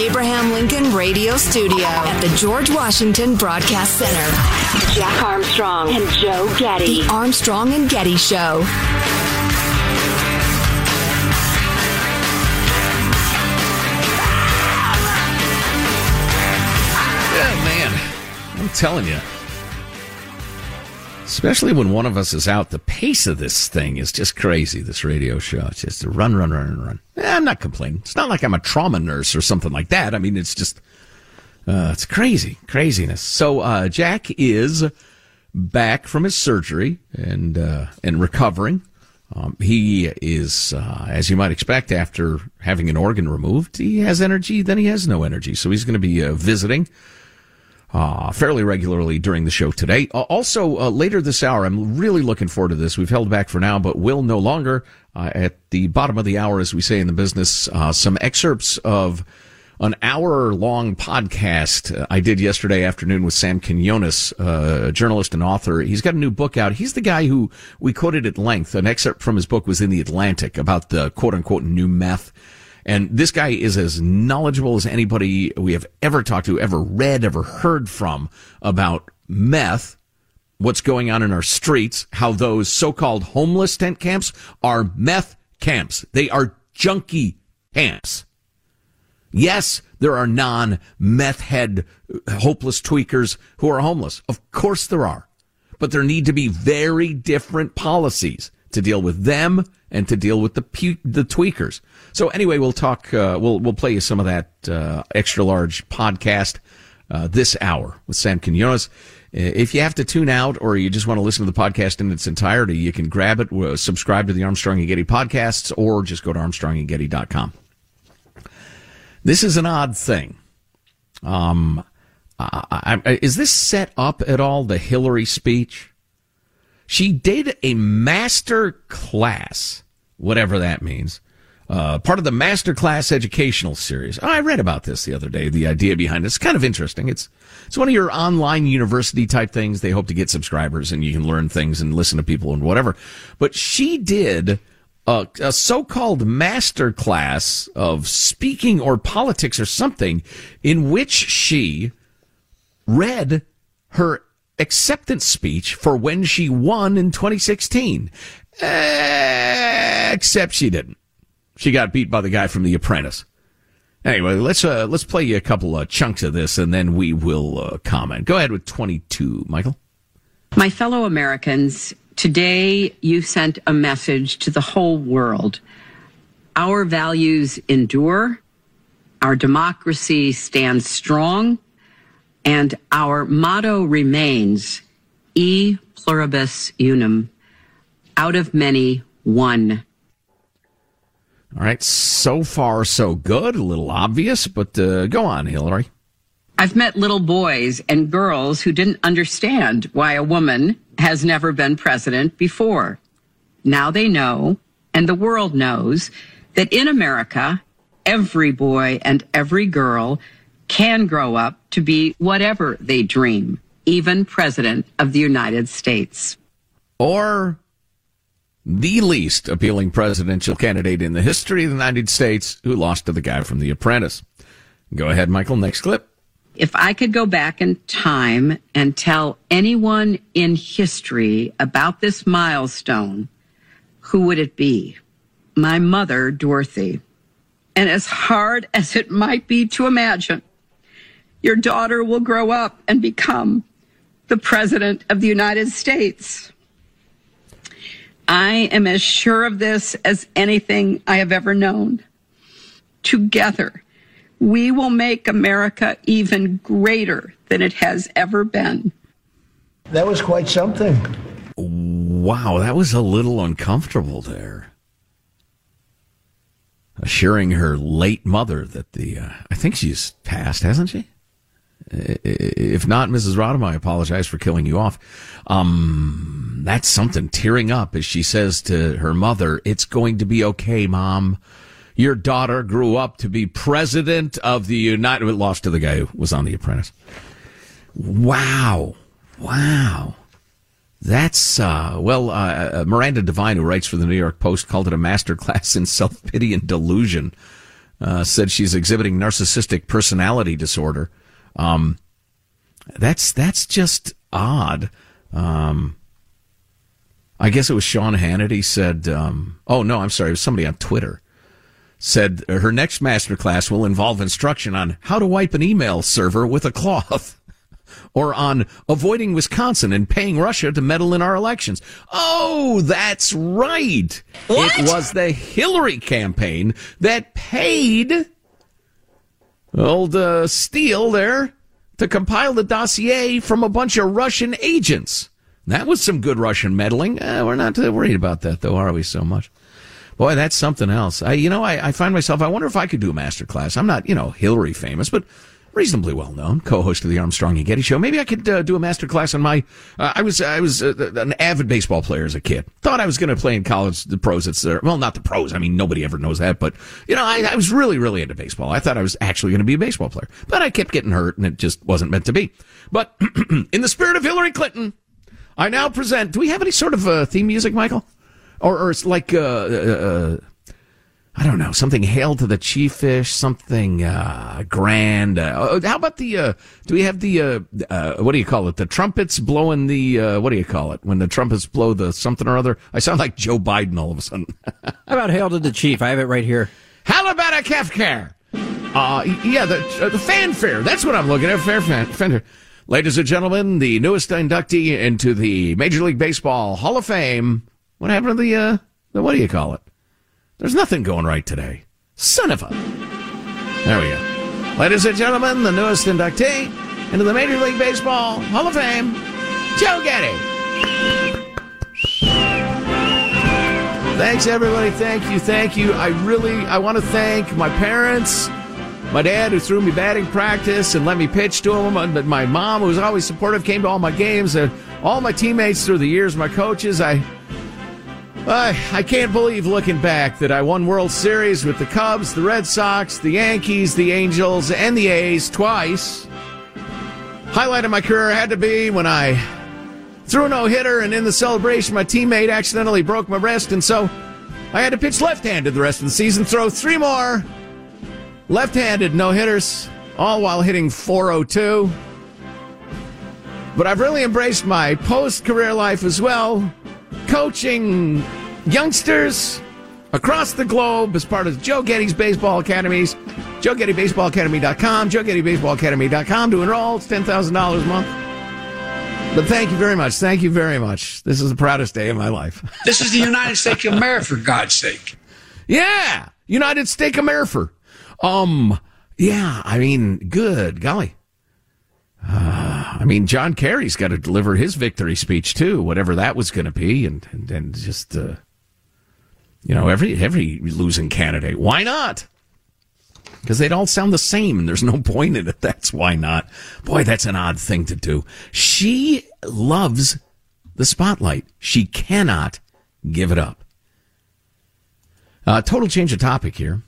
Abraham Lincoln Radio Studio at the George Washington Broadcast Center, Jack Armstrong and Joe Getty. The Armstrong and Getty Show. Yeah, man. I'm telling you. Especially when one of us is out, the pace of this thing is just crazy. This radio show, it's just a run, run, run, run. Eh, I'm not complaining. It's not like I'm a trauma nurse or something like that. I mean, it's just, uh, it's crazy, craziness. So, uh, Jack is back from his surgery and, uh, and recovering. Um, he is, uh, as you might expect, after having an organ removed, he has energy, then he has no energy. So he's going to be uh, visiting uh, fairly regularly during the show today. Uh, also, uh, later this hour, I'm really looking forward to this. We've held back for now, but will no longer. Uh, at the bottom of the hour, as we say in the business, uh, some excerpts of an hour long podcast uh, I did yesterday afternoon with Sam Quinones, a journalist and author. He's got a new book out. He's the guy who we quoted at length. An excerpt from his book was in the Atlantic about the quote unquote new meth. And this guy is as knowledgeable as anybody we have ever talked to, ever read, ever heard from about meth, what's going on in our streets, how those so-called homeless tent camps are meth camps. They are junkie camps. Yes, there are non-meth head hopeless tweakers who are homeless. Of course there are. But there need to be very different policies to deal with them and to deal with the the tweakers. So anyway, we'll talk. Uh, we'll we'll play you some of that uh, extra large podcast uh, this hour with Sam Quinones. If you have to tune out or you just want to listen to the podcast in its entirety, you can grab it, uh, subscribe to the Armstrong and Getty podcasts, or just go to armstrongandgetty.com. This is an odd thing. Um, I, I, is this set up at all? The Hillary speech? She did a master class, whatever that means, uh, part of the master class educational series. I read about this the other day. The idea behind it. It's kind of interesting. It's it's one of your online university type things. They hope to get subscribers and you can learn things and listen to people and whatever. But she did a, a so-called master class of speaking or politics or something in which she read her acceptance speech for when she won in 2016. Except she didn't. She got beat by the guy from The Apprentice. Anyway, let's uh, let's play you a couple of chunks of this, and then we will uh, comment. Go ahead with 22, Michael. My fellow Americans, today you sent a message to the whole world. Our values endure, our democracy stands strong, and our motto remains E pluribus unum, out of many, one. All right, so far so good. A little obvious, but uh, go on, Hillary. I've met little boys and girls who didn't understand why a woman has never been president before. Now they know, and the world knows, that in America, every boy and every girl can grow up to be whatever they dream, even President of the United States. Or the least appealing presidential candidate in the history of the United States who lost to the guy from The Apprentice. Go ahead, Michael. Next clip. If I could go back in time and tell anyone in history about this milestone, who would it be? My mother, Dorothy. And as hard as it might be to imagine, your daughter will grow up and become the President of the United States. I am as sure of this as anything I have ever known. Together, we will make America even greater than it has ever been. That was quite something. Wow, that was a little uncomfortable there. Assuring her late mother that the, uh, I think she's passed, hasn't she? If not, Mrs. Rodham, I apologize for killing you off. Um, that's something tearing up as she says to her mother, it's going to be okay, mom your daughter grew up to be president of the United. Lost to the guy who was on The Apprentice. Wow, wow. That's uh, well, uh, uh, Miranda Devine, who writes for the New York Post, called it a masterclass in self pity and delusion. Uh, said she's exhibiting narcissistic personality disorder. Um, that's that's just odd. Um, I guess it was Sean Hannity said. Um, oh no, I'm sorry, it was somebody on Twitter said her next master class will involve instruction on how to wipe an email server with a cloth. or on avoiding Wisconsin and paying Russia to meddle in our elections. Oh, that's right. What? It was the Hillary campaign that paid old uh, Steele there to compile the dossier from a bunch of Russian agents. That was some good Russian meddling. Uh, we're not worried about that, though, are we so much? Boy, that's something else. I, you know, I, I find myself, I wonder if I could do a master class. I'm not, you know, Hillary famous, but reasonably well known, co-host of the Armstrong and Getty Show. Maybe I could uh, do a master class on my. Uh, I was I was uh, an avid baseball player as a kid. Thought I was going to play in college. The pros, it's there. Well, not the pros. I mean, nobody ever knows that. But you know, I, I was really really into baseball. I thought I was actually going to be a baseball player, but I kept getting hurt, and it just wasn't meant to be. But in the spirit of Hillary Clinton, I now present. Do we have any sort of uh, theme music, Michael? Or, or it's like uh, uh, I don't know, something hail to the chief fish, something uh, grand. Uh, oh, how about the? Uh, do we have the? Uh, uh, what do you call it? The trumpets blowing the. Uh, what do you call it when the trumpets blow the something or other? I sound like Joe Biden all of a sudden. how about hail to the chief? I have it right here. How about a Kefker? Uh, yeah, the the fanfare. That's what I'm looking at. Fair fan, fanfare. Ladies and gentlemen, the newest inductee into the Major League Baseball Hall of Fame. What happened to the? the what do you call it? There's nothing going right today. Son of a. There we go. Ladies and gentlemen, the newest inductee into the Major League Baseball Hall of Fame, Joe Getty. Thanks, everybody. Thank you. Thank you. I really, I want to thank my parents, my dad who threw me batting practice and let me pitch to him, but my mom who was always supportive, came to all my games, and all my teammates through the years, my coaches. I I, I can't believe looking back that I won World Series with the Cubs, the Red Sox, the Yankees, the Angels, and the A's twice. Highlight of my career had to be when I threw no hitter, and in the celebration, my teammate accidentally broke my wrist, and so I had to pitch left handed the rest of the season, throw three more left handed no hitters, all while hitting 402. But I've really embraced my post career life as well coaching youngsters across the globe as part of Joe Getty's Baseball Academies. JoeGettyBaseballAcademy.com, JoeGettyBaseballAcademy.com to enroll. It's $10,000 a month. But thank you very much. Thank you very much. This is the proudest day of my life. this is the United States of America, for God's sake. Yeah. United States of America. Um, yeah, I mean, good golly. Uh, I mean, John Kerry's got to deliver his victory speech too, whatever that was going to be, and and, and just uh, you know every every losing candidate. Why not? because they'd all sound the same and there's no point in it. That's why not. Boy, that's an odd thing to do. She loves the spotlight. She cannot give it up. Uh, total change of topic here.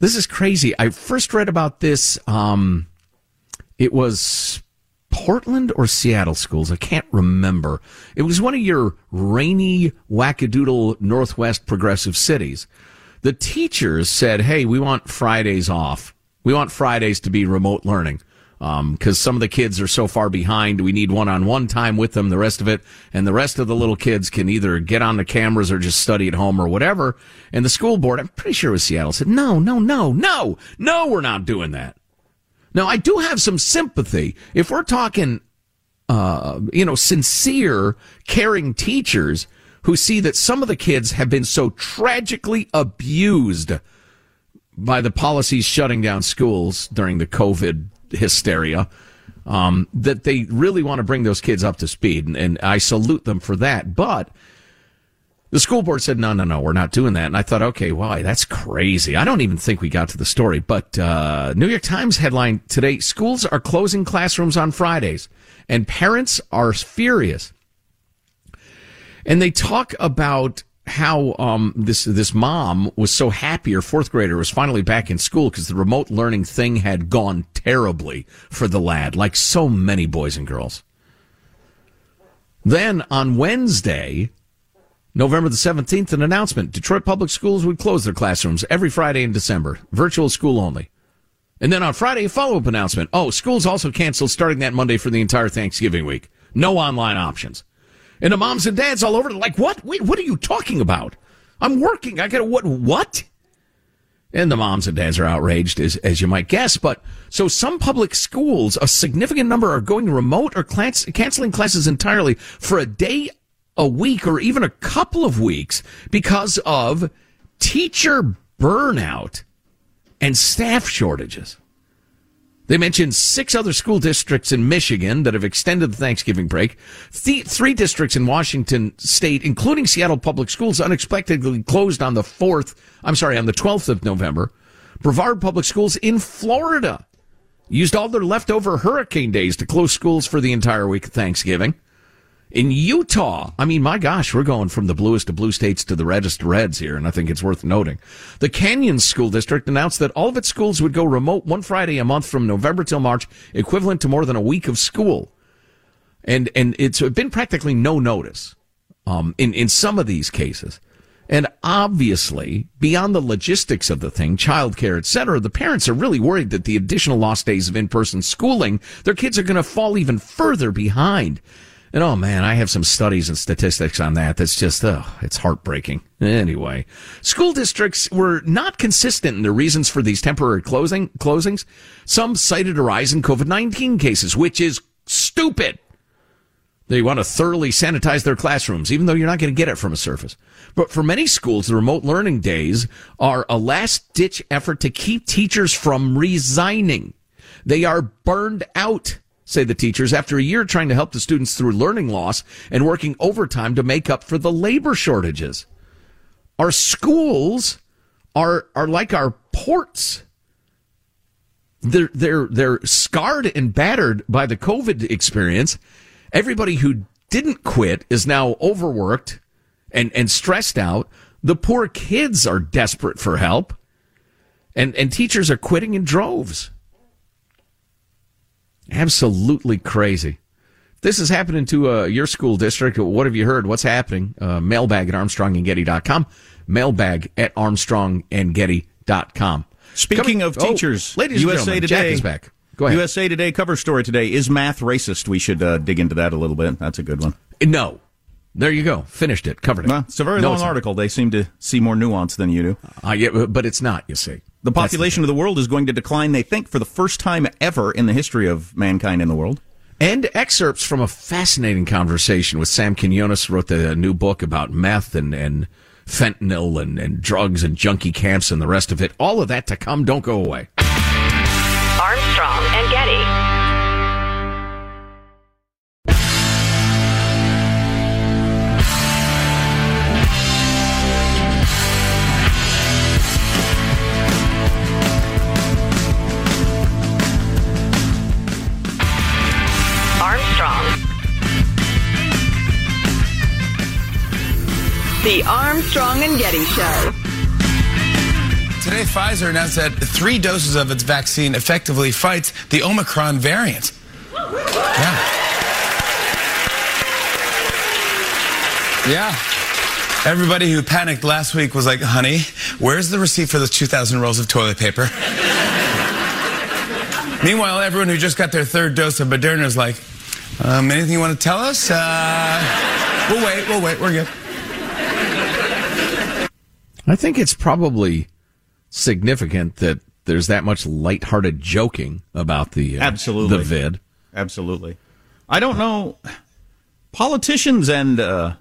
This is crazy. I first read about this. Um, it was Portland or Seattle schools. I can't remember. It was one of your rainy, wackadoodle Northwest progressive cities. The teachers said, Hey, we want Fridays off. We want Fridays to be remote learning. Um, cause some of the kids are so far behind. We need one on one time with them, the rest of it. And the rest of the little kids can either get on the cameras or just study at home or whatever. And the school board, I'm pretty sure it was Seattle, said, no, no, no, no, no, we're not doing that. Now, I do have some sympathy. If we're talking, uh, you know, sincere, caring teachers who see that some of the kids have been so tragically abused by the policies shutting down schools during the COVID hysteria, um, that they really want to bring those kids up to speed. And, and I salute them for that. But, the school board said, no, no, no, we're not doing that. And I thought, okay, why? That's crazy. I don't even think we got to the story. But uh, New York Times headline today schools are closing classrooms on Fridays, and parents are furious. And they talk about how um, this this mom was so happy her fourth grader was finally back in school because the remote learning thing had gone terribly for the lad, like so many boys and girls. Then on Wednesday, November the 17th, an announcement. Detroit Public Schools would close their classrooms every Friday in December. Virtual school only. And then on Friday, a follow-up announcement. Oh, schools also canceled starting that Monday for the entire Thanksgiving week. No online options. And the moms and dads all over, like, what? Wait, what are you talking about? I'm working. I gotta, what, what? And the moms and dads are outraged, as, as you might guess. But so some public schools, a significant number are going remote or class, canceling classes entirely for a day a week or even a couple of weeks because of teacher burnout and staff shortages. They mentioned six other school districts in Michigan that have extended the Thanksgiving break. Th- three districts in Washington state, including Seattle Public Schools, unexpectedly closed on the 4th, I'm sorry, on the 12th of November. Brevard Public Schools in Florida used all their leftover hurricane days to close schools for the entire week of Thanksgiving. In Utah, I mean, my gosh, we're going from the bluest of blue states to the reddest reds here, and I think it's worth noting. The Canyon School District announced that all of its schools would go remote one Friday a month from November till March, equivalent to more than a week of school. And, and it's been practically no notice, um, in, in some of these cases. And obviously, beyond the logistics of the thing, childcare, et cetera, the parents are really worried that the additional lost days of in-person schooling, their kids are going to fall even further behind. And oh man, I have some studies and statistics on that. That's just, oh, it's heartbreaking. Anyway, school districts were not consistent in their reasons for these temporary closing closings. Some cited a rise in COVID-19 cases, which is stupid. They want to thoroughly sanitize their classrooms, even though you're not going to get it from a surface. But for many schools, the remote learning days are a last ditch effort to keep teachers from resigning. They are burned out say the teachers, after a year trying to help the students through learning loss and working overtime to make up for the labor shortages. Our schools are, are like our ports. They're, they're, they're scarred and battered by the COVID experience. Everybody who didn't quit is now overworked and, and stressed out. The poor kids are desperate for help and, and teachers are quitting in droves. Absolutely crazy. This is happening to uh, your school district. What have you heard? What's happening? Uh, mailbag at armstrongandgetty.com. Mailbag at armstrongandgetty.com. Speaking Coming, of teachers, oh, ladies USA Today. Today is back. Go ahead. USA Today cover story today. Is math racist? We should uh, dig into that a little bit. That's a good one. No. There you go. Finished it. Covered it. Well, it's a very no, long article. They seem to see more nuance than you do. Uh, yeah, but it's not, you see. The population the of the world is going to decline, they think, for the first time ever in the history of mankind in the world. And excerpts from a fascinating conversation with Sam Quinones, wrote the new book about meth and, and fentanyl and, and drugs and junkie camps and the rest of it. All of that to come. Don't go away. Armstrong and Getty. Armstrong. The Armstrong and Getty Show. Today, Pfizer announced that three doses of its vaccine effectively fights the Omicron variant. Yeah. Yeah. Everybody who panicked last week was like, honey, where's the receipt for the 2,000 rolls of toilet paper? Meanwhile, everyone who just got their third dose of Moderna is like, um, anything you want to tell us? Uh, we'll wait, we'll wait, we're good. I think it's probably significant that there's that much lighthearted joking about the uh, Absolutely. the vid. Absolutely. I don't know. Politicians and uh,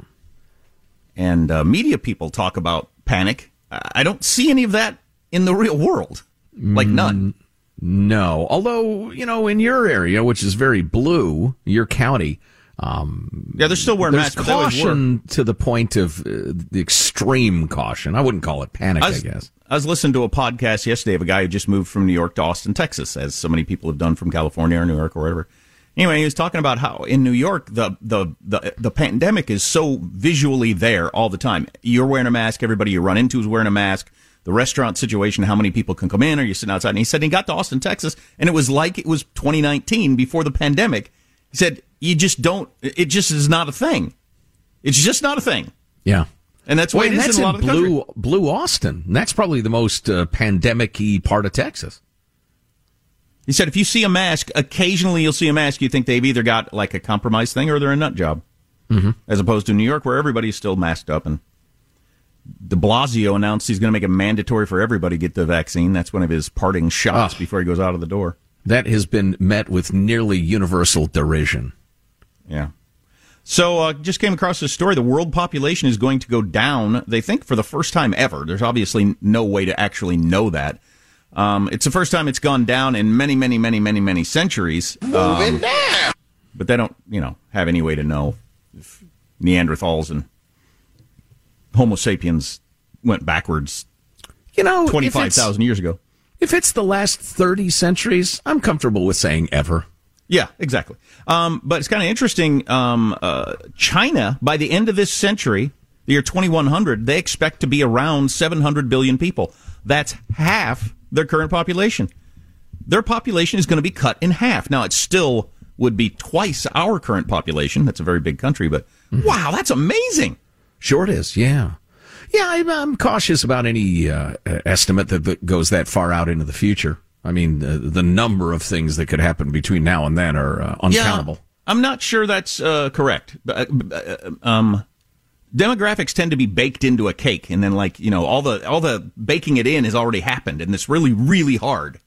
and uh, media people talk about panic. I I don't see any of that in the real world. Like none. No, although you know, in your area, which is very blue, your county, um, Yeah, they're still wearing masks. but they always were. caution to the point of uh, the extreme caution. I wouldn't call it panic, I, was, guess. I was listening to a podcast yesterday of a guy who just moved from New York to Austin, Texas, as so many people have done from California or New York or wherever. Anyway, he was talking about how in New York the the the, the pandemic is so visually there all the time. You're wearing a mask. Everybody you run into is wearing a mask. The restaurant situation, how many people can come in? Are you sitting outside? And he said he got to Austin, Texas, and it was like it was 2019 before the pandemic. He said you just don't. It just is not a thing. It's just not a thing. Yeah. And that's why Well, it that's in a lot in blue, blue Austin. And that's probably the most uh, pandemic-y part of Texas. He said if you see a mask, occasionally you'll see a mask, you think they've either got like a compromised thing or they're a nut job. Mm-hmm. As opposed to New York, where everybody's still masked up. And de Blasio announced he's going to make it mandatory for everybody to get the vaccine. That's one of his parting shots Ah. before he goes out of the door. That has been met with nearly universal derision. Yeah. So, uh, just came across this story. The world population is going to go down, they think, for the first time ever. There's obviously no way to actually know that. Um, it's the first time it's gone down in many, many, many, many, many centuries. Um, but they don't, you know, have any way to know if Neanderthals and Homo sapiens went backwards You know, 25,000 years ago. If it's the last 30 centuries, I'm comfortable with saying ever. Yeah, exactly. Um, but it's kind of interesting. Um, uh, China, by the end of this century, the year 2100, they expect to be around 700 billion people. That's half their current population. Their population is going to be cut in half. Now, it still would be twice our current population. That's a very big country, but wow, that's amazing. Sure it is, yeah. Yeah, I'm, I'm cautious about any uh, estimate that, goes that far out into the future. I mean, uh, the number of things that could happen between now and then are uh, uncountable. Yeah, I'm not sure that's uh, correct. Uh, um, demographics tend to be baked into a cake, and then like you know, all the all the baking it in has already happened, and it's really really hard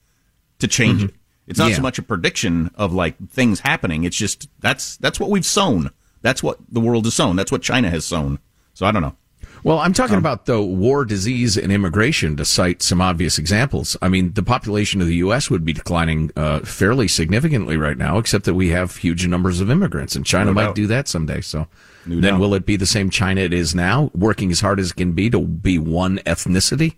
to change it. It's not Yeah. so much a prediction of like things happening. It's just that's that's what we've sown. That's what the world has sown. That's what China has sown. So I don't know. Well, I'm talking about the war, disease, and immigration to cite some obvious examples. I mean, the population of the U.S. would be declining uh, fairly significantly right now, except that we have huge numbers of immigrants, and China No might doubt. do that someday. So No then doubt. will it be the same China it is now, working as hard as it can be to be one ethnicity?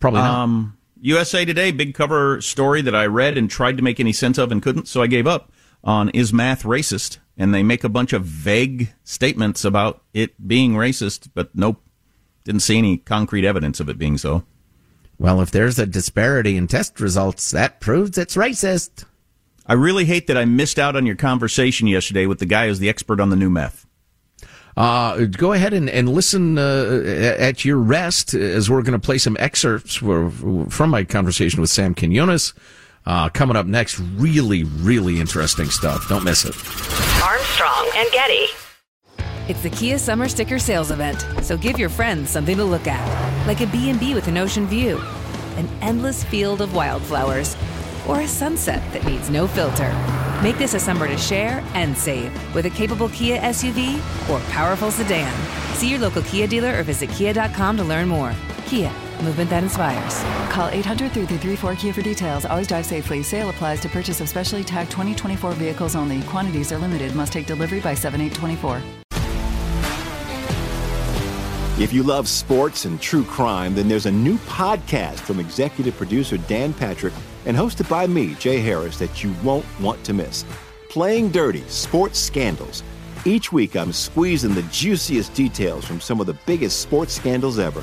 Probably not. Um, USA Today, big cover story that I read and tried to make any sense of and couldn't, so I gave up on Is Math Racist? And they make a bunch of vague statements about it being racist, but nope, didn't see any concrete evidence of it being so. Well, if there's a disparity in test results, that proves it's racist. I really hate that I missed out on your conversation yesterday with the guy who's the expert on the new meth. Uh, go ahead and, and listen uh, at your rest as we're going to play some excerpts for, from my conversation with Sam Quinones. Uh, coming up next, really, really interesting stuff. Don't miss it. Armstrong and Getty. It's the Kia Summer Sticker Sales Event, so give your friends something to look at, like a B&B with an ocean view, an endless field of wildflowers, or a sunset that needs no filter. Make this a summer to share and save with a capable Kia SUV or powerful sedan. See your local Kia dealer or visit kia.com to learn more. Kia, movement that inspires. Call 800 334 Kia for details. Always drive safely. Sale applies to purchase of specially tagged 2024 vehicles only. Quantities are limited. Must take delivery by 7824. If you love sports and true crime, then there's a new podcast from executive producer Dan Patrick and hosted by me, Jay Harris, that you won't want to miss. Playing Dirty Sports Scandals. Each week, I'm squeezing the juiciest details from some of the biggest sports scandals ever.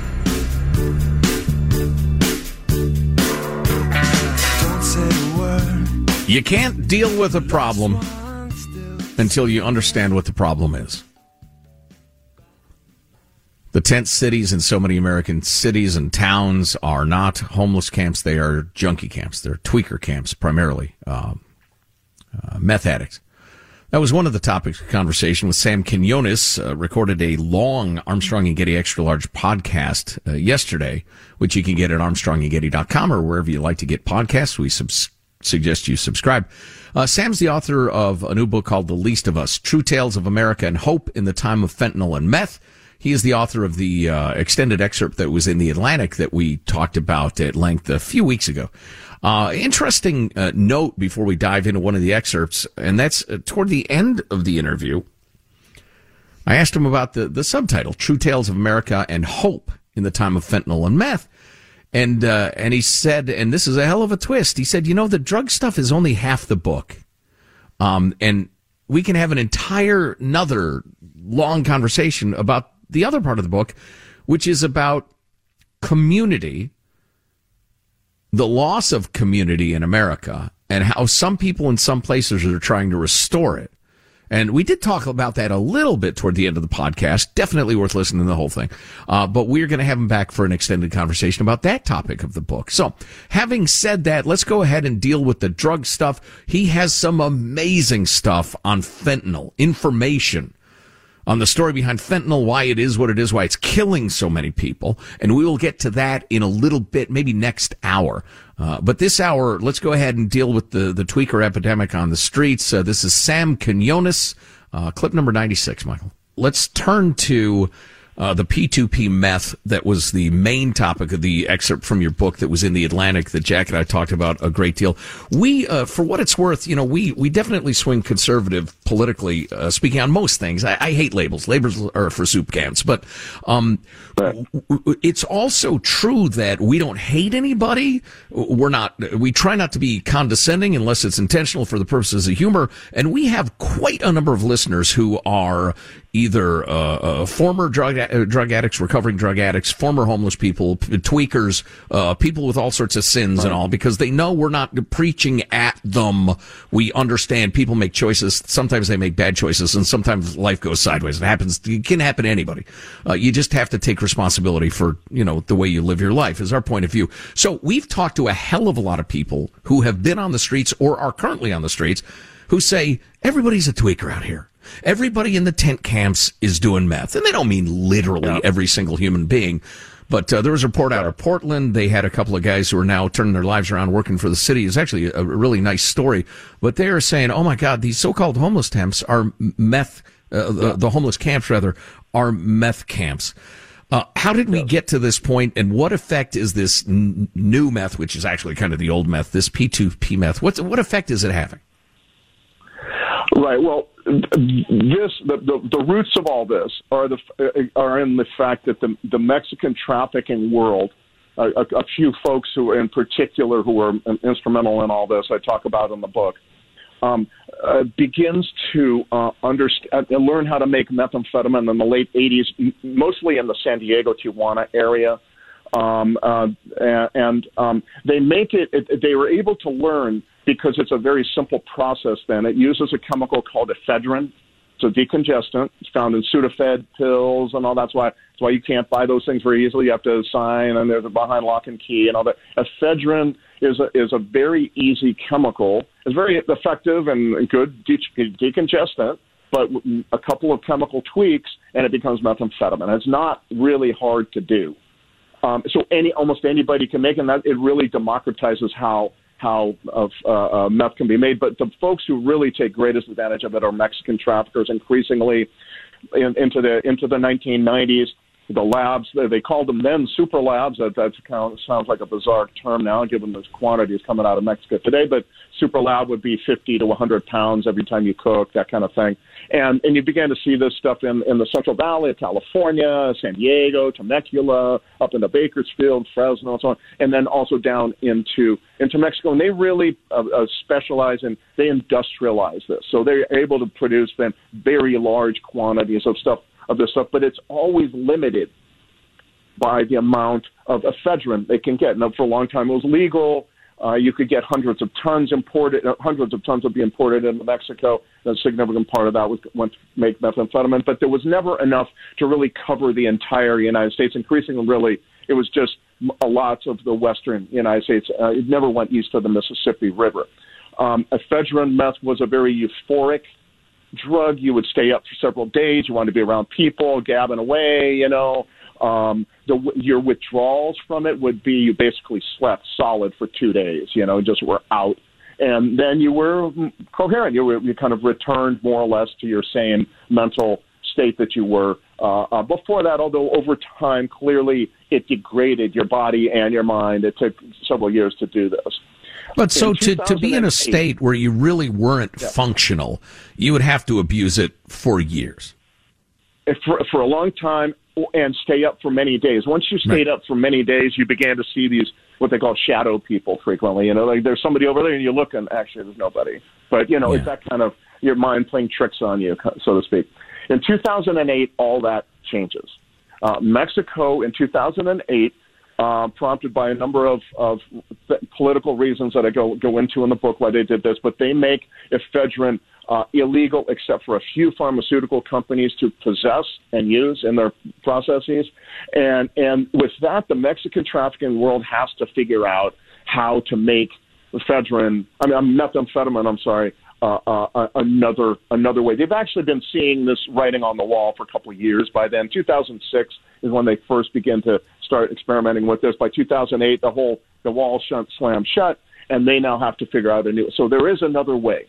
You can't deal with a problem until you understand what the problem is. The tent cities in so many American cities and towns are not homeless camps. They are junkie camps. They're tweaker camps, primarily um, uh, meth addicts. That was one of the topics of conversation with Sam Quinones, uh, recorded a long Armstrong and Getty extra large podcast uh, yesterday, which you can get at armstrongandgetty.com or wherever you like to get podcasts. We subs- suggest you subscribe. Uh, Sam's the author of a new book called The Least of Us, True Tales of America and Hope in the Time of Fentanyl and Meth. He is the author of the uh, extended excerpt that was in the Atlantic that we talked about at length a few weeks ago. Uh, interesting uh, note before we dive into one of the excerpts, and that's uh, toward the end of the interview. I asked him about the, the subtitle, True Tales of America and Hope in the Time of Fentanyl and Meth. And, uh, and he said, and this is a hell of a twist. He said, you know, the drug stuff is only half the book. Um, and we can have an entire, another long conversation about the other part of the book, which is about community the loss of community in America and how some people in some places are trying to restore it. And we did talk about that a little bit toward the end of the podcast. Definitely worth listening to the whole thing. Uh, but we're going to have him back for an extended conversation about that topic of the book. So having said that, let's go ahead and deal with the drug stuff. He has some amazing stuff on fentanyl information on the story behind fentanyl, why it is what it is, why it's killing so many people. And we will get to that in a little bit, maybe next hour. Uh, but this hour, let's go ahead and deal with the, the tweaker epidemic on the streets. Uh, this is Sam Quinones, uh, clip number 96, Michael. Let's turn to uh, the P2P meth that was the main topic of the excerpt from your book that was in the Atlantic that Jack and I talked about a great deal. We, uh, for what it's worth, you know, we, we definitely swing conservative politically, uh, speaking on most things. I, I, hate labels. Labels are for soup cans, but, um, it's also true that we don't hate anybody. We're not, we try not to be condescending unless it's intentional for the purposes of humor. And we have quite a number of listeners who are either uh, uh, former drug drug addicts, recovering drug addicts, former homeless people, p- tweakers, uh, people with all sorts of sins right. and all, because they know we're not preaching at them. We understand people make choices. Sometimes they make bad choices, and sometimes life goes sideways. It happens. It can happen to anybody. Uh, you just have to take responsibility for you know the way you live your life. Is our point of view. So we've talked to a hell of a lot of people who have been on the streets or are currently on the streets, who say everybody's a tweaker out here. Everybody in the tent camps is doing meth. And they don't mean literally yeah. every single human being. But uh, there was a report out of Portland. They had a couple of guys who are now turning their lives around working for the city. It's actually a really nice story. But they are saying, oh my God, these so-called homeless camps are meth, uh, the, the homeless camps rather, are meth camps. Uh, how did we get to this point, and what effect is this n- new meth, which is actually kind of the old meth, this P2P meth? What's, what effect is it having? Right. Well, this the, the, the roots of all this are the are in the fact that the the Mexican trafficking world, a, a few folks who in particular who were instrumental in all this, I talk about in the book, um, uh, begins to uh, understand uh, learn how to make methamphetamine in the late 80s, mostly in the San Diego Tijuana area. Um, uh, and um, they make it, it, they were able to learn because it's a very simple process then. It uses a chemical called ephedrine. It's a decongestant. It's found in Sudafed pills and all that's why that's why you can't buy those things very easily. You have to sign and there's a behind lock and key and all that. Ephedrine is a, is a very easy chemical. It's very effective and good de- decongestant, but a couple of chemical tweaks and it becomes methamphetamine. It's not really hard to do. Um, so any almost anybody can make, it, and that it really democratizes how how of uh, uh, meth can be made. But the folks who really take greatest advantage of it are Mexican traffickers, increasingly in, into the into the 1990s the labs. They they called them then super labs. That that sounds like a bizarre term now, given the quantities coming out of Mexico today. But super lab would be 50 to 100 pounds every time you cook, that kind of thing. And and you began to see this stuff in in the Central Valley of California, San Diego, Temecula, up into Bakersfield, Fresno, and so on, and then also down into into Mexico. And they really uh, uh, specialize in they industrialize this, so they're able to produce then very large quantities of stuff of this stuff, but it's always limited by the amount of ephedrine they can get. Now, for a long time, it was legal. Uh, you could get hundreds of tons imported, uh, hundreds of tons would be imported into Mexico. A significant part of that was went to make methamphetamine, but there was never enough to really cover the entire United States. Increasingly, really, it was just a lot of the western United States. Uh, it never went east of the Mississippi River. Um, ephedrine meth was a very euphoric drug, you would stay up for several days. You wanted to be around people, gabbing away, you know. Um, the, your withdrawals from it would be you basically slept solid for two days, you know, just were out. And then you were coherent. You, were, you kind of returned more or less to your same mental state that you were uh, uh, before that, although over time, clearly it degraded your body and your mind. It took several years to do this. But so to, to be in a state where you really weren't yeah. functional, you would have to abuse it for years. For, for a long time and stay up for many days. Once you stayed right. up for many days, you began to see these what they call shadow people frequently. You know, like there's somebody over there and you look and actually there's nobody. But you know, yeah. it's that kind of your mind playing tricks on you, so to speak. In 2008, all that changes. Uh, Mexico in 2008 uh, prompted by a number of, of th- political reasons that I go go into in the book why they did this. But they make ephedrine uh, illegal, except for a few pharmaceutical companies to possess and use in their processes. And and with that, the Mexican trafficking world has to figure out how to make ephedrine. I mean, methamphetamine. I'm sorry. Uh, uh, another another way. They've actually been seeing this writing on the wall for a couple of years. By then, 2006 is when they first begin to start experimenting with this. By 2008, the whole the wall shut, slammed shut, and they now have to figure out a new. So there is another way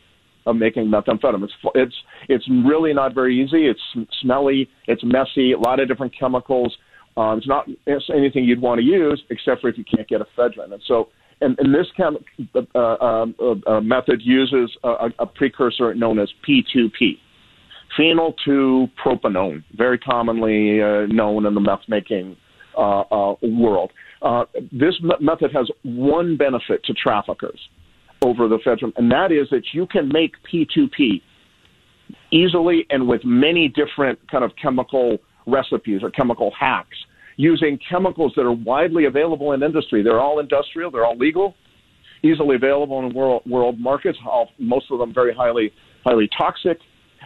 of making methamphetamine. It's it's it's really not very easy. It's smelly. It's messy. A lot of different chemicals. Um, it's not it's anything you'd want to use except for if you can't get ephedrine. And so and, and this chem, uh, uh, uh, method uses a, a precursor known as P2P, phenyl 2 propanone, very commonly uh, known in the meth making uh, uh, world. this method has one benefit to traffickers over the federal, and that is that you can make P2P easily and with many different kind of chemical recipes or chemical hacks using chemicals that are widely available in industry. They're all industrial, they're all legal, easily available in world world markets. All, most of them very highly highly toxic.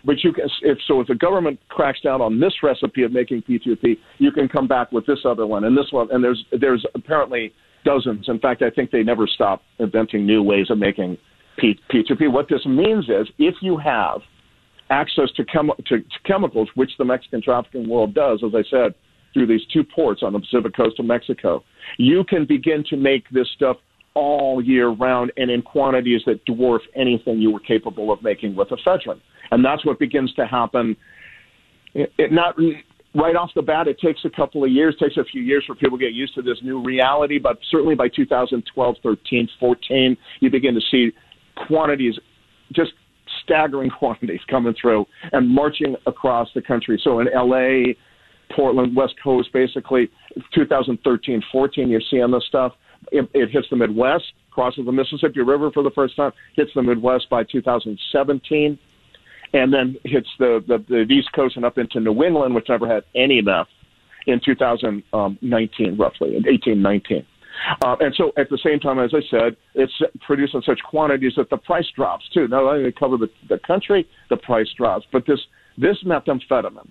But you can, if so, if the government cracks down on this recipe of making P2P, you can come back with this other one and this one. And there's there's apparently dozens. In fact, I think they never stop inventing new ways of making P, P2P. What this means is, if you have access to, chem- to, to chemicals, which the Mexican trafficking world does, as I said, through these two ports on the Pacific coast of Mexico. You can begin to make this stuff all year round and in quantities that dwarf anything you were capable of making with ephedrine. And that's what begins to happen. It, it not right off the bat, it takes a couple of years, takes a few years for people to get used to this new reality. But certainly by 2012, 13, 14, you begin to see quantities, just staggering quantities coming through and marching across the country. So in LA, Portland, West Coast, basically 2013, 14, you're seeing this stuff. It, it hits the Midwest, crosses the Mississippi River for the first time, hits the Midwest by 2017 and then hits the, the, the East Coast and up into New England, which never had any meth in 2019, roughly, in 18, 19. Uh, and so at the same time, as I said, it's produced in such quantities that the price drops too. Not only to cover the, the country, the price drops. But this, this methamphetamine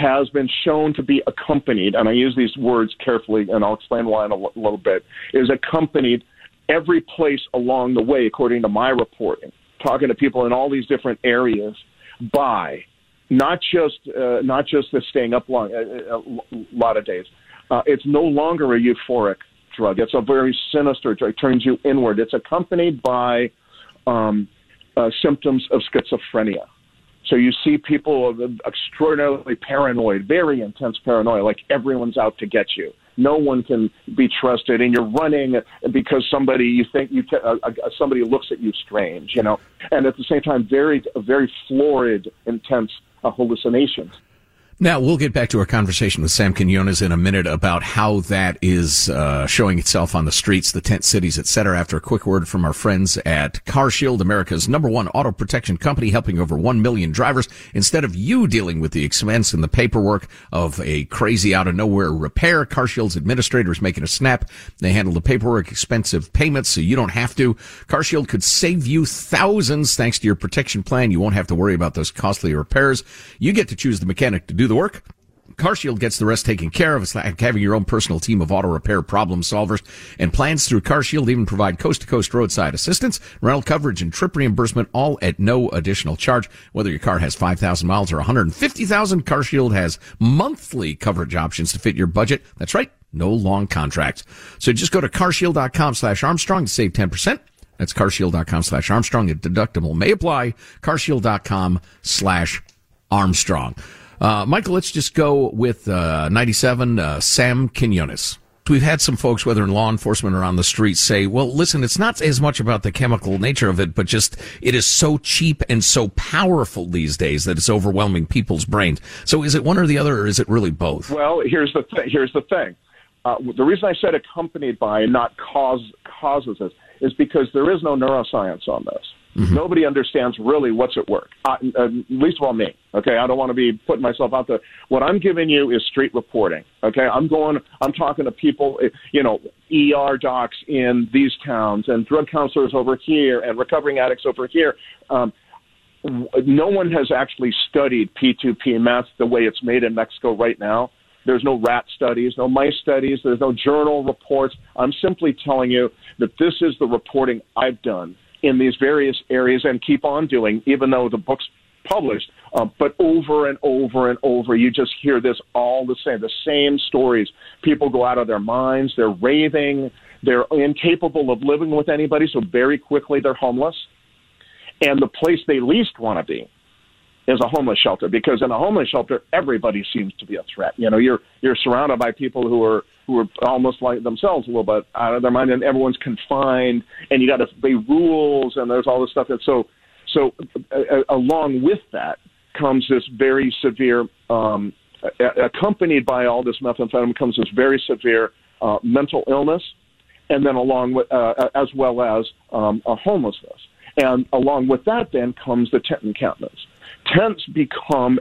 has been shown to be accompanied, and I use these words carefully, and I'll explain why in a l- little bit, is accompanied every place along the way, according to my reporting, talking to people in all these different areas by not just uh, not just the staying up long a, a lot of days. Uh, it's no longer a euphoric drug. It's a very sinister drug. It turns you inward. It's accompanied by um, uh, symptoms of schizophrenia. So you see people extraordinarily paranoid, very intense paranoia, like everyone's out to get you. No one can be trusted, and you're running because somebody you think you uh, uh, somebody looks at you strange, you know. And at the same time, very very florid, intense uh, hallucinations. Now, we'll get back to our conversation with Sam Quinones in a minute about how that is uh, showing itself on the streets, the tent cities, et cetera, after a quick word from our friends at CarShield, America's number one auto protection company, helping over 1 million drivers. Instead of you dealing with the expense and the paperwork of a crazy out of nowhere repair, CarShield's administrators making a snap. They handle the paperwork, expensive payments, so you don't have to. CarShield could save you thousands thanks to your protection plan. You won't have to worry about those costly repairs. You get to choose the mechanic to do the work. CarShield gets the rest taken care of. It's like having your own personal team of auto repair problem solvers and plans through CarShield even provide coast to coast roadside assistance, rental coverage, and trip reimbursement all at no additional charge. Whether your car has 5,000 miles or 150,000, CarShield has monthly coverage options to fit your budget. That's right. No long contracts. So just go to carshield.com slash Armstrong to save 10%. That's carshield.com slash Armstrong. A deductible may apply. Carshield.com slash Armstrong. Uh, Michael, let's just go with uh, 97, uh, Sam Quinones. We've had some folks, whether in law enforcement or on the streets, say, well, listen, it's not as much about the chemical nature of it, but just it is so cheap and so powerful these days that it's overwhelming people's brains. So is it one or the other, or is it really both? Well, here's the, th- here's the thing. Uh, the reason I said accompanied by and not cause, causes this is because there is no neuroscience on this. Mm-hmm. Nobody understands really what's at work. Uh, at least of all me. Okay, I don't want to be putting myself out there. What I'm giving you is street reporting. Okay, I'm going. I'm talking to people. You know, ER docs in these towns and drug counselors over here and recovering addicts over here. Um, no one has actually studied P2P meth the way it's made in Mexico right now. There's no rat studies, no mice studies, there's no journal reports. I'm simply telling you that this is the reporting I've done in these various areas and keep on doing, even though the book's published. Uh, but over and over and over, you just hear this all the same, the same stories. People go out of their minds, they're raving, they're incapable of living with anybody, so very quickly they're homeless. And the place they least want to be is a homeless shelter because in a homeless shelter everybody seems to be a threat. You know, you're you're surrounded by people who are who are almost like themselves a little bit out of their mind, and everyone's confined, and you got to obey rules, and there's all this stuff. And so, so uh, along with that comes this very severe, um, accompanied by all this methamphetamine comes this very severe uh, mental illness, and then along with uh, as well as um, a homelessness. And along with that, then comes the tent encampments. Tents become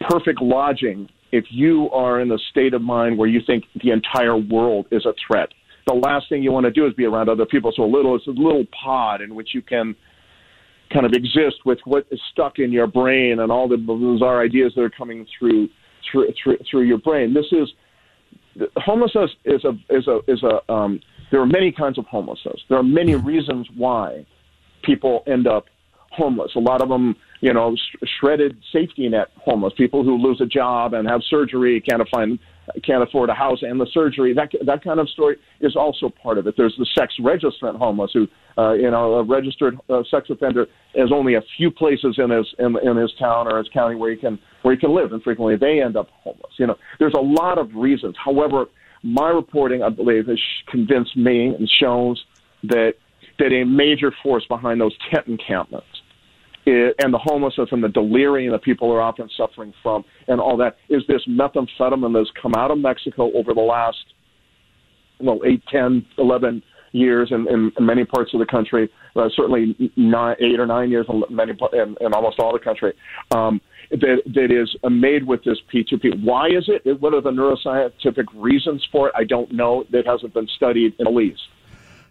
perfect lodging if you are in a state of mind where you think the entire world is a threat, the last thing you want to do is be around other people. So a little, it's a little pod in which you can kind of exist with what is stuck in your brain and all the bizarre ideas that are coming through through through, through your brain. This is homelessness is a is a is a um, there are many kinds of homelessness. There are many reasons why people end up homeless. A lot of them you know, sh- shredded safety net homeless, people who lose a job and have surgery, can't find can't afford a house and the surgery. That that kind of story is also part of it. There's the sex registrant homeless who, uh, you know, a registered uh, sex offender has only a few places in his in, in his town or his county where he can where he can live, and frequently they end up homeless. You know, there's a lot of reasons. However, my reporting, I believe, has convinced me and shows that that a major force behind those tent encampments and the homelessness and the delirium that people are often suffering from and all that is this methamphetamine that's come out of Mexico over the last, well, eight, ten, eleven years in, in, in many parts of the country, uh, certainly nine, eight or nine years in many in, in almost all the country. Um, that that is made with this P2P. Why is it? What are the neuroscientific reasons for it? I don't know. That hasn't been studied in the least.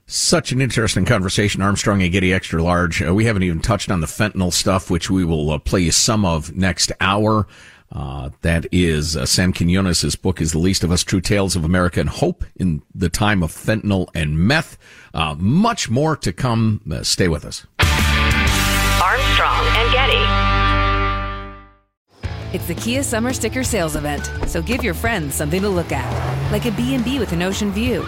Such an interesting conversation, Armstrong and Getty Extra Large. Uh, we haven't even touched on the fentanyl stuff, which we will uh, play you some of next hour. Uh, that is uh, Sam Quinones' book is The Least of Us, True Tales of America and Hope in the Time of Fentanyl and Meth. Uh, much more to come. Uh, stay with us. Armstrong and Getty. It's the Kia Summer Sticker Sales Event, so give your friends something to look at, like a B&B with an ocean view,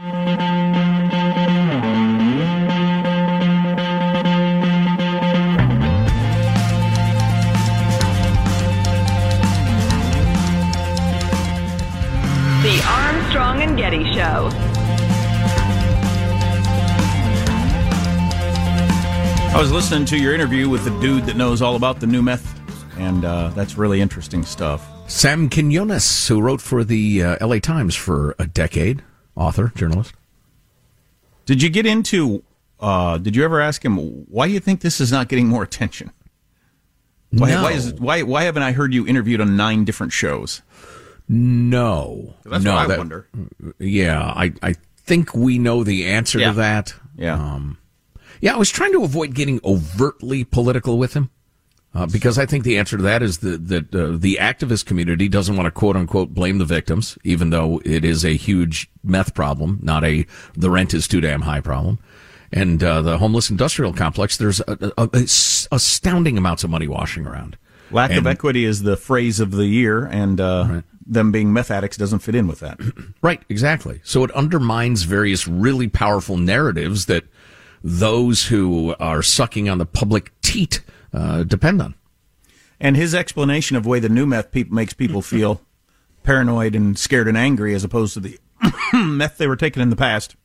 I was listening to your interview with the dude that knows all about the new meth, and uh, that's really interesting stuff. Sam Quinones, who wrote for the uh, LA Times for a decade, author, journalist. Did you get into? Uh, did you ever ask him why you think this is not getting more attention? Why, No. why is why why haven't I heard you interviewed on nine different shows? No, That's no, what I that- wonder. Yeah, I I think we know the answer Yeah. to that. Yeah. Um, yeah, I was trying to avoid getting overtly political with him. Uh, because I think the answer to that is that, that uh, the activist community doesn't want to quote unquote blame the victims, even though it is a huge meth problem, not a the rent is too damn high problem. And uh, the homeless industrial complex, there's a, a, a- astounding amounts of money washing around. Lack of equity is the phrase of the year, and uh, them being meth addicts doesn't fit in with that. Right, exactly. So it undermines various really powerful narratives that those who are sucking on the public teat uh, depend on. And his explanation of the way the new meth peop makes people feel paranoid and scared and angry, as opposed to the meth they were taking in the past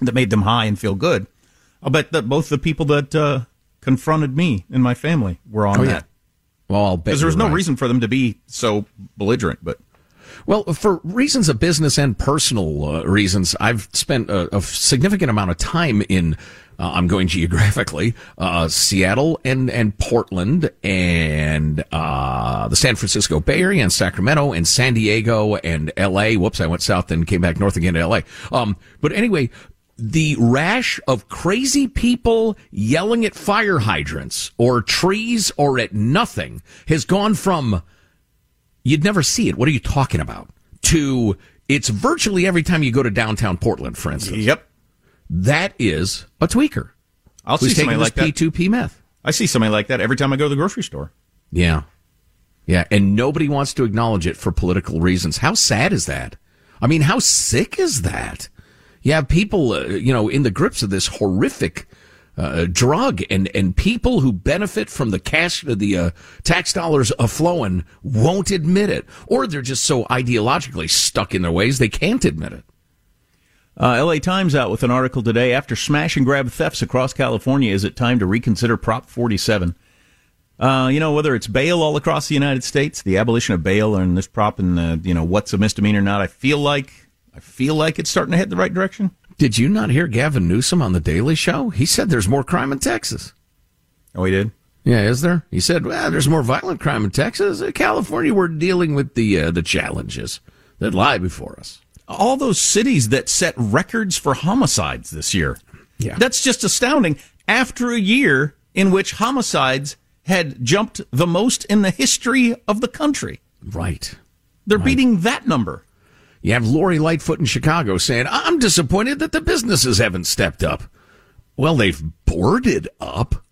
that made them high and feel good. I'll bet that both the people that uh, confronted me and my family were on Oh, yeah. that. Well, I'll bet Because there was no right. reason for them to be so belligerent, but Well, for reasons of business and personal uh, reasons, I've spent a, a, significant amount of time in. Uh, I'm going geographically, uh, Seattle and, and Portland and, uh, the San Francisco Bay Area and Sacramento and San Diego and LA. Whoops, I went south and came back north again to LA. Um, but anyway, the rash of crazy people yelling at fire hydrants or trees or at nothing has gone from you'd never see it. What are you talking about? To it's virtually every time you go to downtown Portland, for instance. Yep. That is a tweaker. I'll see somebody like that. P2P meth. I see somebody like that every time I go to the grocery store. Yeah. Yeah. And nobody wants to acknowledge it for political reasons. How sad is that? I mean, how sick is that? You have people, uh, you know, in the grips of this horrific uh, drug, and and people who benefit from the cash, the uh, tax dollars flowing, won't admit it, or they're just so ideologically stuck in their ways they can't admit it. Uh, L.A. Times out with an article today. After smash and grab thefts across California, is it time to reconsider Prop 47? Uh, you know, whether it's bail all across the United States, the abolition of bail, and this prop, and you know what's a misdemeanor or not. I feel like I feel like it's starting to head the right direction. Did you not hear Gavin Newsom on the Daily Show? He said there's more crime in Texas. Oh, he did. Yeah, is there? He said, "Well, there's more violent crime in Texas. In California, we're dealing with the uh, the challenges that lie before us." All those cities that set records for homicides this year. Yeah, that's just astounding. After a year in which homicides had jumped the most in the history of the country, right? They're right. beating that number. You have Lori Lightfoot in Chicago saying, I'm disappointed that the businesses haven't stepped up. Well, they've boarded up.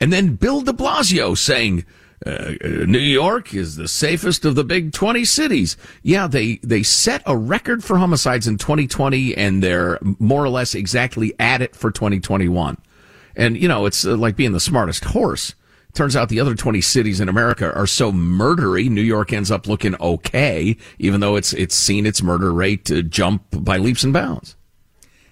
And then Bill de Blasio saying, uh, New York is the safest of the big 20 cities. Yeah, they, they set a record for homicides in 2020 and they're more or less exactly at it for 2021. And, you know, it's uh, like being the smartest horse. Turns out the other 20 cities in America are so murdery. New York ends up looking okay, even though it's, it's seen its murder rate jump by leaps and bounds.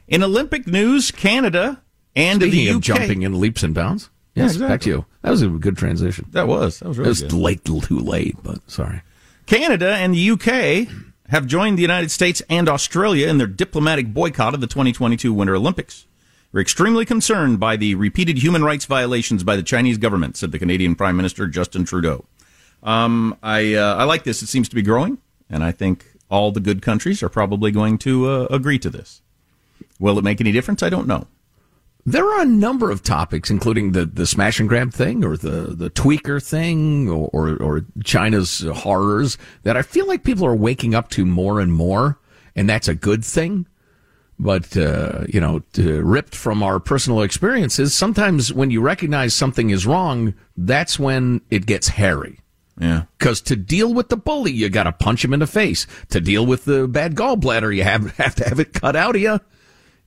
In Olympic news, Canada and Speaking the UK. of jumping in leaps and bounds. Yes, yeah, exactly. back to you. That was a good transition. That was. That was really It was good. late, too late, but sorry. Canada and the UK have joined the United States and Australia in their diplomatic boycott of the 2022 Winter Olympics. We're extremely concerned by the repeated human rights violations by the Chinese government, said the Canadian Prime Minister Justin Trudeau. Um, I uh, I like this. It seems to be growing, and I think all the good countries are probably going to uh, agree to this. Will it make any difference? I don't know. There are a number of topics, including the, the smash and grab thing or the, the tweaker thing or, or, or China's horrors that I feel like people are waking up to more and more, and that's a good thing. But, uh, you know, ripped from our personal experiences, sometimes when you recognize something is wrong, that's when it gets hairy. Yeah. Because to deal with the bully, you got to punch him in the face. To deal with the bad gallbladder, you have, have to have it cut out of you.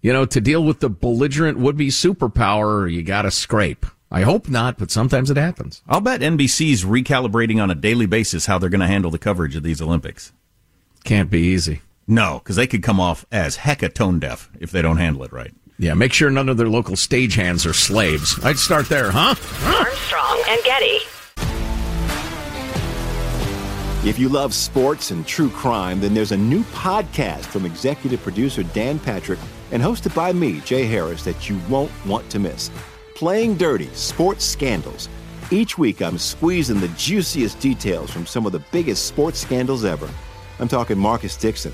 You know, to deal with the belligerent would be superpower, you got to scrape. I hope not, but sometimes it happens. I'll bet NBC's recalibrating on a daily basis how they're going to handle the coverage of these Olympics. Can't be easy. No, because they could come off as hecka tone deaf if they don't handle it right. Yeah, make sure none of their local stagehands are slaves. I'd start there, huh? Armstrong and Getty. If you love sports and true crime, then there's a new podcast from executive producer Dan Patrick and hosted by me, Jay Harris, that you won't want to miss. Playing Dirty Sports Scandals. Each week, I'm squeezing the juiciest details from some of the biggest sports scandals ever. I'm talking Marcus Dixon,